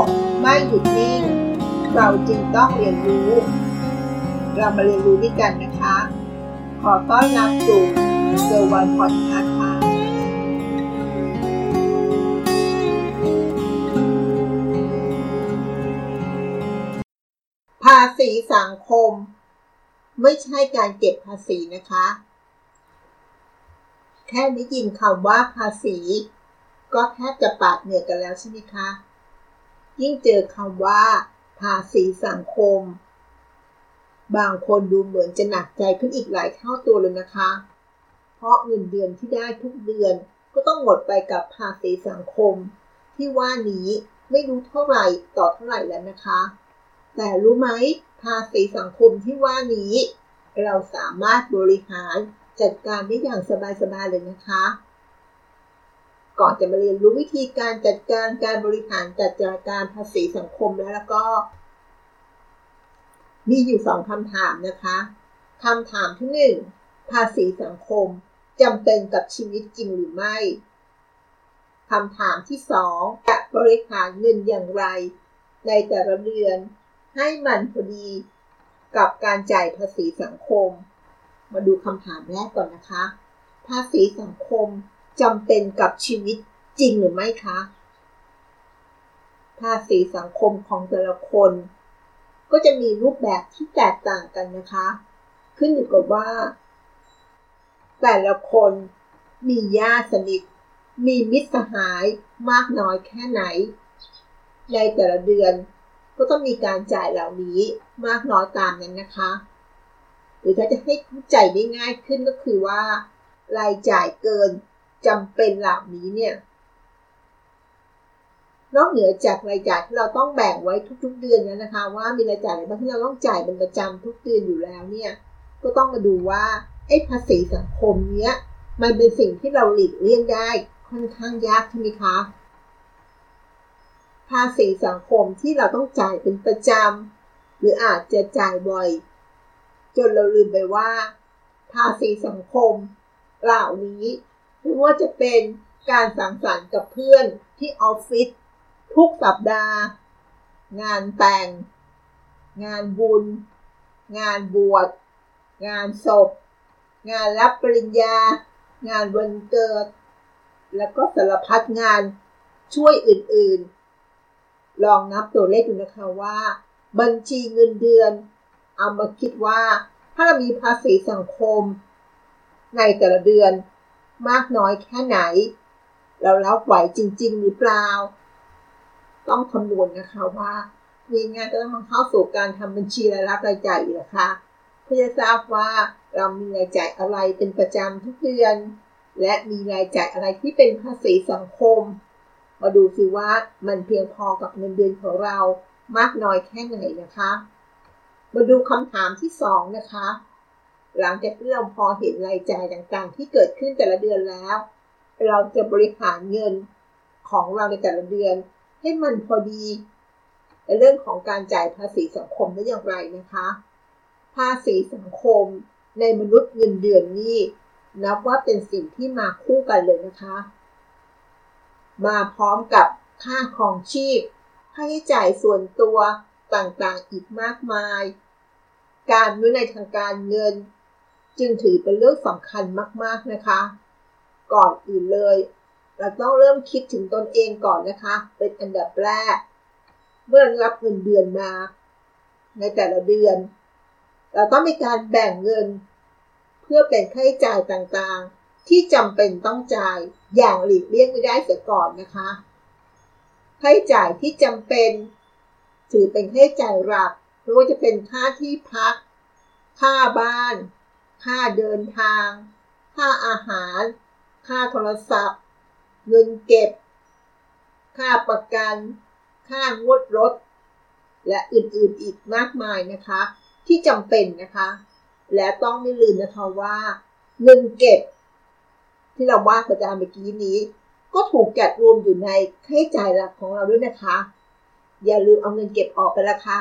กไม่หยุดนิ่ง เราจึงต้องเรียนรู้ เรามาเรียนรู้ด้วยกันนะคะ ขอต้อนรับสู่เซอร์วันพอดคาส์ค่ะภาษีสังคม ไม่ใช่การเก็บภาษีนะคะ แค่ได้ยินคำว่าภาษี ก็แทบจะปาดเหนื่อยกันแล้วใช่ไหมคะ ยิ่งเจอคำว่า ภาษีสังคม บางคนดูเหมือนจะหนักใจขึ้นอีกหลายเท่าตัวเลยนะคะ เพราะเงินเดือนที่ได้ทุกเดือนก็ต้องหมดไปกับภาษีสังคม ที่ว่านี้ไม่รู้เท่าไหร่ต่อเท่าไหร่แล้วนะคะ แต่รู้ไหมภาษีสังคมที่ว่านี้ เราสามารถบริหารจัดการได้อย่างสบายๆเลยนะคะ ก่อนจะมาเรียนรู้วิธีการจัดการการบริหารจัดการภาษีสังคมแล้วแล้วก็ มีอยู่สองคำถามนะคะคำถามที่หนึ่งภาษีสังคมจำเป็นกับชีวิตจริงหรือไม่คำถามที่สองจะบริหารเงินอย่างไร ในแต่ละเดือน ให้มันพอดีกับการจ่ายภาษีสังคม มาดูคำถามแรกก่อนนะคะ ภาษีสังคม จำเป็นกับชีวิตจริงหรือไม่คะภาษีสังคมของแต่ละคน ก็จะมีรูปแบบที่แตกต่างกันนะคะ ขึ้นอยู่กับว่า แต่ละคนมีญาติสนิท มีมิตรสหายมากน้อยแค่ไหน ในแต่ละเดือนก็ต้องมีการจ่ายเหล่านี้มากน้อยตามนั้นนะคะ หรือถ้าจะให้เข้าใจได้ง่ายขึ้นก็คือว่า รายจ่ายเกิน จำเป็นเหล่านี้เนี่ยนอกเหนือจากรายจ่ายที่เราต้องแบ่งไว้ทุก ๆ เดือนแล้วนะคะ ว่ามีรายจ่ายอะไรบ้างที่เราต้องจ่ายเป็นประจำทุกเดือนอยู่แล้วเนี่ย ก็ต้องมาดูว่าไอ้ภาษีสังคมเนี้ยมันเป็นสิ่งที่เราหลีกเลี่ยงได้ค่อนข้างยากใช่ไหมคะภาษีสังคมที่เราต้องจ่ายเป็นประจำหรืออาจจะจ่ายบ่อย จนเราลืมไปว่า ภาษีสังคมเหล่านี้ ไม่ว่าจะเป็นการสังสรรค์กับเพื่อนที่ออฟฟิศทุกสัปดาห์ งานแต่ง งานบุญ งานบวช งานศพ งานรับปริญญา งานวันเกิด แล้วก็สารพัดงานช่วยอื่นๆ ลองนับตัวเลขดูนะคะว่า บัญชีเงินเดือน เอามาคิดว่าถ้าเรามีภาษีสังคม ในแต่ละเดือน มากน้อยแค่ไหน เรารับไหวจริง ๆ หรือเปล่า ต้องคำนวณนะคะว่ามีงานก็ต้องมาเข้าสู่การทำบัญชีรายรับรายจ่ายอีกนะคะเพื่อจะทราบว่าเรามีรายจ่ายอะไรเป็นประจำทุกเดือน และมีรายจ่ายอะไรที่เป็นภาษีสังคม มาดูสิว่ามันเพียงพอกับเงินเดือนของเรามากน้อยแค่ไหนนะคะ มาดูคำถามที่สองนะคะ หลังจากที่เราพอเห็นรายจ่ายต่างๆ ที่เกิดขึ้นแต่ละเดือนแล้ว เราจะบริหารเงินของเราในแต่ละเดือน ให้มันพอดีในเรื่องของการจ่ายภาษีสังคมได้อย่างไรนะคะ ภาษีสังคมในมนุษย์เงินเดือนนี้นับว่าเป็นสิ่งที่มาคู่กันเลยนะคะ มาพร้อมกับค่าครองชีพค่าใช้จ่ายส่วนตัวต่างๆอีกมากมาย การวินัยทางการเงิน จึงถือเป็นเรื่องสำคัญมากๆนะคะ ก่อนอื่นเลย เราต้องเริ่มคิดถึงตนเองก่อนนะคะ เป็นอันดับแรก เมื่อรับเงินเดือนมา ในแต่ละเดือน เราต้องมีการแบ่งเงิน เพื่อเป็นค่าใช้จ่ายต่างๆ ที่จำเป็นต้องจ่ายอย่างหลีกเลี่ยงไม่ได้เสียก่อนนะคะค่าใช้จ่ายที่จำเป็น ถือเป็นค่าใช้จ่ายหลักไม่ว่าจะเป็นค่าที่พัก ค่าบ้าน ค่าเดินทาง ค่าอาหาร ค่าโทรศัพท์ เงินเก็บ ค่าประกัน ค่างวดรถ และอื่นๆอีกมากมายนะคะ ที่จำเป็นนะคะ และต้องไม่ลืมนะคะว่า เงินเก็บ ที่เราว่าประจานเมื่อกี้นี้ ก็ถูกจัดรวมอยู่ในค่าใช้จ่ายหลักของเราด้วยนะคะ อย่าลืมเอาเงินเก็บออกไปละค่ะ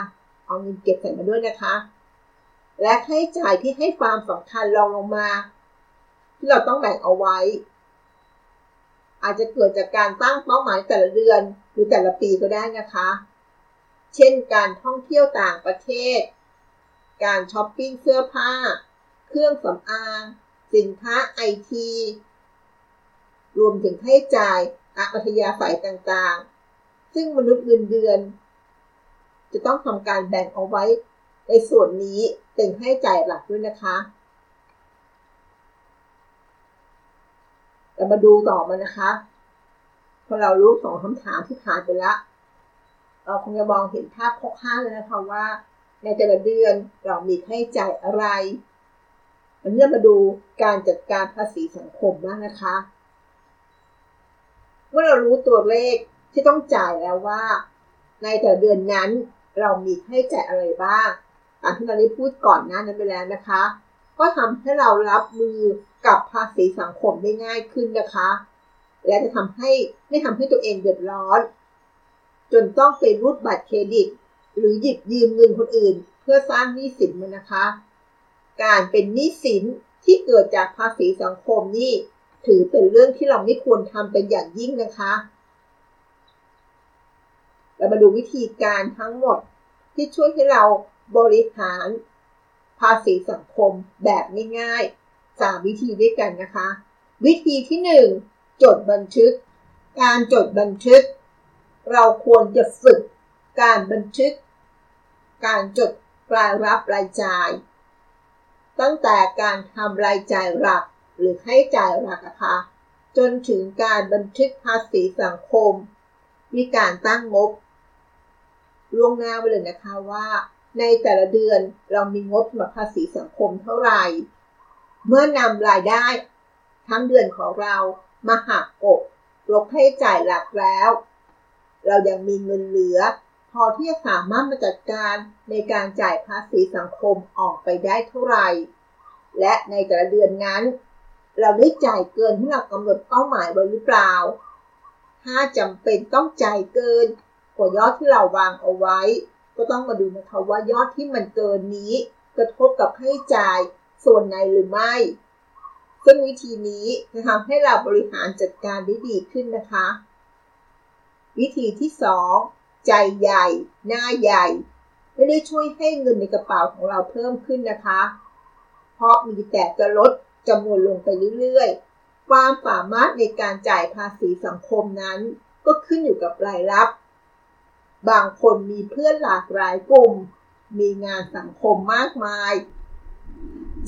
เอาเงินเก็บใส่มาด้วยนะคะ และค่าใช้จ่ายที่ให้ความสำคัญรองลงมา ที่เราต้องแบ่งเอาไว้ อาจจะเกิดจากการตั้งเป้าหมายแต่ละเดือนหรือแต่ละปีก็ได้นะคะ เช่นการท่องเที่ยวต่างประเทศ การช้อปปิ้งเสื้อผ้า เครื่องสำอาง สินค้าไอทีรวมถึงค่าใช้จ่ายอัธยาศัยต่างๆ ซึ่งมนุษย์เงินเดือน จะต้องทำการแบ่งเอาไว้ในส่วนนี้ เป็นค่าใช้จ่ายหลักด้วยนะคะเรามาดูต่อมานะคะพอเรารู้สองคำถามที่ผ่านไปแล้วเราคงจะมองเห็นภาพคร่าวๆเลยนะคะว่า ในแต่ละเดือนเรามีค่าใช้จ่ายอะไรวันนี้มาดูการจัดการภาษีสังคมบ้างนะคะ เมื่อเรารู้ตัวเลขที่ต้องจ่ายแล้วว่า ในแต่เดือนนั้นเรามีค่าใช้จ่ายอะไรบ้าง ตามที่เราได้พูดก่อนหน้านั้นไปแล้วนะคะ ก็ทำให้เรารับมือกับภาษีสังคมได้ง่ายขึ้นนะคะ และจะทำให้ไม่ทำให้ตัวเองเดือดร้อน จนต้องไปรูดบัตรเครดิต หรือหยิบยืมเงินคนอื่น เพื่อสร้างหนี้สินมันนะคะ การเป็นหนี้สินที่เกิดจากภาษีสังคมนี่ถือเป็นเรื่องที่เราไม่ควรทำเป็นอย่างยิ่งนะคะ เรามาดูวิธีการทั้งหมดที่ช่วยให้เรา บริหาร ภาษีสังคมแบบง่ายๆสามวิธีด้วยกันนะคะ วิธีที่หนึ่งจดบันทึก การจดบันทึก เราควรจะฝึกการบันทึก การจดรายรับรายจ่าย ตั้งแต่การทำรายจ่ายหลักหรือใช้จ่ายหลักนะคะจนถึงการบันทึกภาษีสังคม มีการตั้งงบล่วงหน้าไปเลยนะคะว่า ในแต่ละเดือนเรามีงบสำหรับภาษีสังคมเท่าไหร่ เมื่อนำรายได้ ทั้งเดือนของเรามาหักกบลบให้จ่ายหลักแล้ว เรายังมีเงินเหลือ พอที่จะสามารถมาจัดการในการจ่ายภาษีสังคมออกไปได้เท่าไหร่ และในแต่ละเดือนนั้น เราได้จ่ายเกินที่เรากำหนดเป้าหมายไว้หรือเปล่า ถ้าจำเป็นต้องจ่ายเกินกว่ายอดที่เราวางเอาไว้ ก็ต้องมาดูนะคะว่ายอดที่มันเกินนี้ กระทบกับค่าใช้จ่ายส่วนไหนหรือไม่ ซึ่งวิธีนี้จะทำให้เราบริหารจัดการได้ดีขึ้นนะคะ วิธีที่ 2 ใจใหญ่ หน้าใหญ่ ไม่ได้ช่วยให้เงินในกระเป๋าของเราเพิ่มขึ้นนะคะ เพราะมีแต่จะลดจำนวนลงไปเรื่อยๆ ความสามารถในการจ่ายภาษีสังคมนั้น ก็ขึ้นอยู่กับรายรับ บางคนมีเพื่อนหลากหลายกลุ่ม มีงานสังคมมากมาย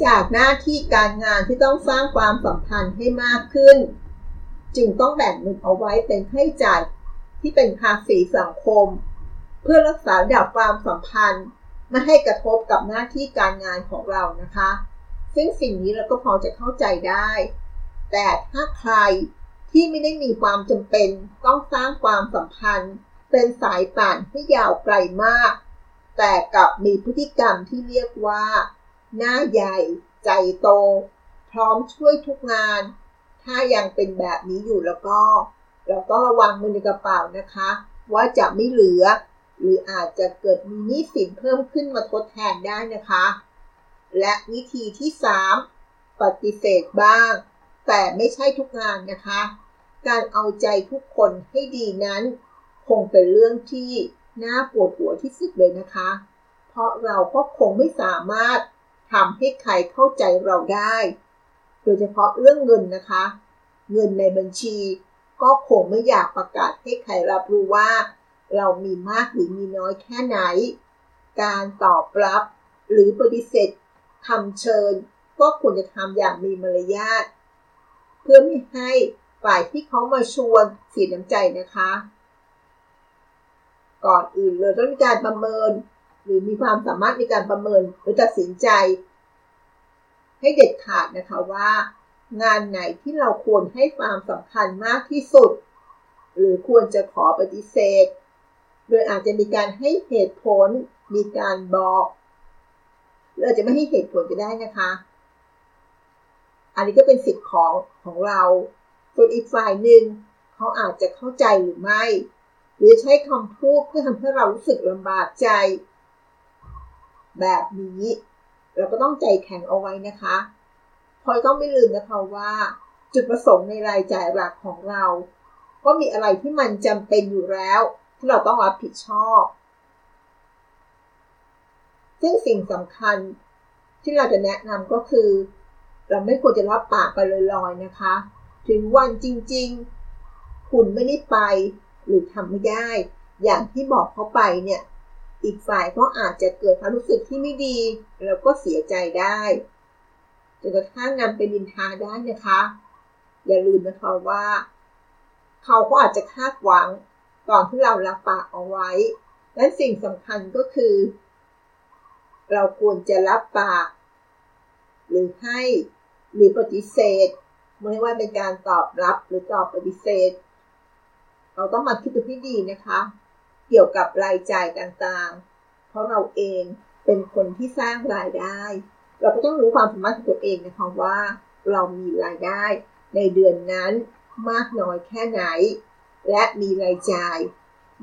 จากหน้าที่การงานที่ต้องสร้างความสัมพันธ์ให้มากขึ้น จึงต้องแบ่งเงินเอาไว้เป็นใช้จ่ายที่เป็นภาษีสังคม เพื่อรักษาดับความสัมพันธ์ไม่ให้กระทบกับหน้าที่การงานของเรานะคะ ซึ่งสิ่งนี้เราก็พอจะเข้าใจได้ แต่ถ้าใครที่ไม่ได้มีความจำเป็นต้องสร้างความสัมพันธ์ เป็นสายป่านที่ยาวไกลมาก แต่กับมีพฤติกรรมที่เรียกว่า หน้าใหญ่ ใจโต พร้อมช่วยทุกงาน ถ้ายังเป็นแบบนี้อยู่แล้วก็ เราต้องระวังมือในกระเป๋านะคะ ว่าจะไม่เหลือ หรืออาจจะเกิดมีหนี้สินเพิ่มขึ้นมาทดแทนได้นะคะ และวิธีที่ 3 ปฏิเสธบ้าง แต่ไม่ใช่ทุกงานนะคะ การเอาใจทุกคนให้ดีนั้น คงเป็นเรื่องที่น่าปวดหัวที่สุดเลยนะคะ เพราะเราก็คงไม่สามารถทำให้ใครเข้าใจเราได้ โดยเฉพาะเรื่องเงินนะคะ เงินในบัญชี ก็คงไม่อยากประกาศให้ใครรับรู้ว่า เรามีมากหรือมีน้อยแค่ไหน การตอบรับหรือปฏิเสธคำเชิญ ก็ควรจะทำอย่างมีมารยาท เพื่อไม่ให้ฝ่ายที่เขามาชวนเสียน้ำใจนะคะ ก่อนอื่นเลยต้องมีการประเมิน หรือมีความสามารถในการประเมินหรือตัดสินใจ ให้เด็ดขาดนะคะว่า งานไหนที่เราควรให้ความสำคัญมากที่สุด หรือควรจะขอปฏิเสธ โดยอาจจะมีการให้เหตุผล มีการบอกหรืออาจจะไม่ให้เหตุผลก็ได้นะคะ อันนี้ก็เป็นสิทธิ์ของของเราส่วนอีกฝ่ายหนึ่งเขาอาจจะเข้าใจหรือไม่ หรือใช้คำพูดเพื่อทำให้เรารู้สึกลำบากใจ แบบนี้ เราก็ต้องใจแข็งเอาไว้นะคะพอยต้องไม่ลืมนะคะว่า จุดประสงค์ในรายจ่ายหลักของเรา ก็มีอะไรที่มันจำเป็นอยู่แล้ว ที่เราต้องรับผิดชอบ ซึ่งสิ่งสำคัญที่เราจะแนะนำก็คือ เราไม่ควรจะรับปากไปลอยๆนะคะ ถึงวันจริงๆ คุณไม่ได้ไป หรือทำไม่ได้ อย่างที่บอกเขาไปเนี่ย อีกฝ่ายก็อาจจะเกิดความรู้สึกที่ไม่ดี แล้วก็เสียใจได้จนกระทั่งนำไปนินทาได้นะคะ อย่าลืมนะคะว่า เขาก็อาจจะคาดหวังตอนที่เรารับปากเอาไว้และสิ่งสำคัญก็คือ เราควรจะรับปาก หรือให้หรือปฏิเสธ ไม่ว่าเป็นการตอบรับหรือตอบปฏิเสธ เราต้องมาคิดดูที่ดีนะคะ เกี่ยวกับรายจ่ายต่างๆ เพราะเราเองเป็นคนที่สร้างรายได้ เราก็ต้องรู้ความสามารถของตัวเองนะคะว่าเรามีรายได้ในเดือนนั้นมากน้อยแค่ไหน และมีรายจ่าย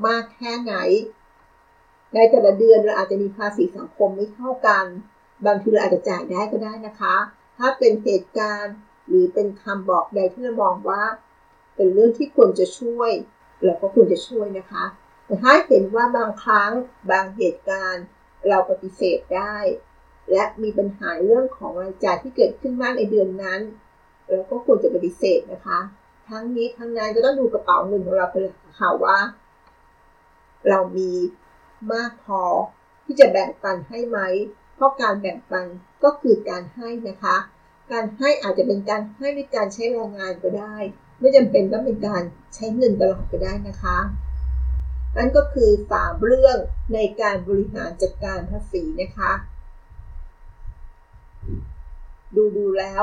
มากแค่ไหน ในแต่ละเดือนเราอาจจะมีภาษีสังคมไม่เท่ากัน บางทีเราอาจจะจ่ายได้ก็ได้นะคะ ถ้าเป็นเหตุการณ์หรือเป็นคำบอกใดที่เรามองว่า เป็นเรื่องที่ควรจะช่วย เราก็ควรจะช่วยนะคะ แต่ถ้าเห็นว่าบางครั้งบางเหตุการณ์ เราปฏิเสธได้ และมีปัญหาเรื่องของรายจ่ายที่เกิดขึ้นมากในเดือนนั้น เราก็ควรจะปฏิเสธนะคะ ทั้งนี้ทั้งนั้นก็ต้องดูกระเป๋าเงินของเราเป็นหลักค่ะว่า เรามีมากพอที่จะแบ่งปันให้ไหม เพราะการแบ่งปันก็คือการให้นะคะ การให้อาจจะเป็นการให้ด้วยการใช้แรงงานก็ได้ ไม่จำเป็นต้องเป็นการใช้เงินตลอดก็ได้นะคะนั่นก็คือสามเรื่องในการบริหารจัดการภาษีนะคะ ดูดูแล้ว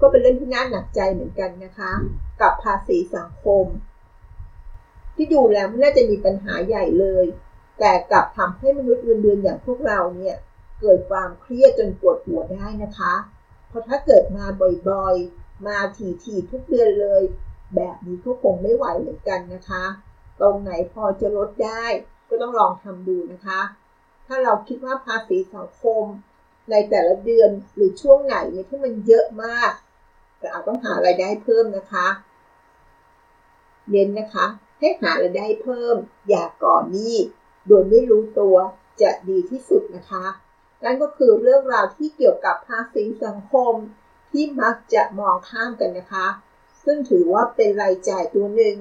ก็เป็นเรื่องที่น่าหนักใจเหมือนกันนะคะ กับภาษีสังคม ที่ดูแล้วไม่น่าจะมีปัญหาใหญ่เลย แต่กลับทำให้มนุษย์เงินเดือนอย่างพวกเราเนี่ย เกิดความเครียดจนปวดหัวได้นะคะ เพราะถ้าเกิดมาบ่อยๆ มาถี่ๆทุกเดือนเลย แบบนี้ก็คงไม่ไหวเหมือนกันนะคะ ตรงไหนพอจะลดได้ก็ต้องลองทำดูนะคะ ถ้าเราคิดว่าภาษีสังคม ในแต่ละเดือนหรือช่วงไหนเนี่ยที่มันเยอะมากเราอาจต้องหารายได้เพิ่มนะคะเน้นนะคะ ให้หารายได้เพิ่ม อย่าก่อนหนี้โดยไม่รู้ตัวจะดีที่สุดนะคะ นั่นก็คือเรื่องราวที่เกี่ยวกับภาษีสังคมที่มักจะมองข้ามกันนะคะ ซึ่งถือว่าเป็นรายจ่ายตัวหนึ่ง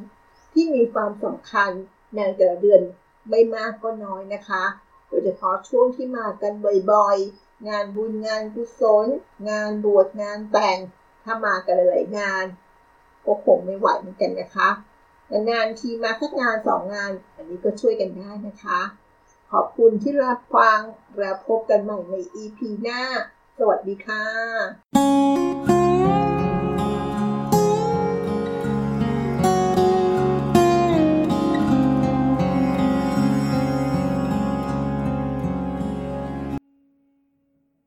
ที่มีความสำคัญในแต่ละเดือนไม่มากก็น้อยนะคะ โดยเฉพาะช่วงที่มากันบ่อยๆ งานบุญงานกุศล งานบวชงานแต่ง ถ้ามากันหลายงานก็คงไม่ไหวเหมือนกันนะคะนานทีมาสักงานสองงาน อันนี้ก็ช่วยกันได้นะคะ ขอบคุณที่รับฟัง แล้วพบกันใหม่ใน EP หน้า สวัสดีค่ะ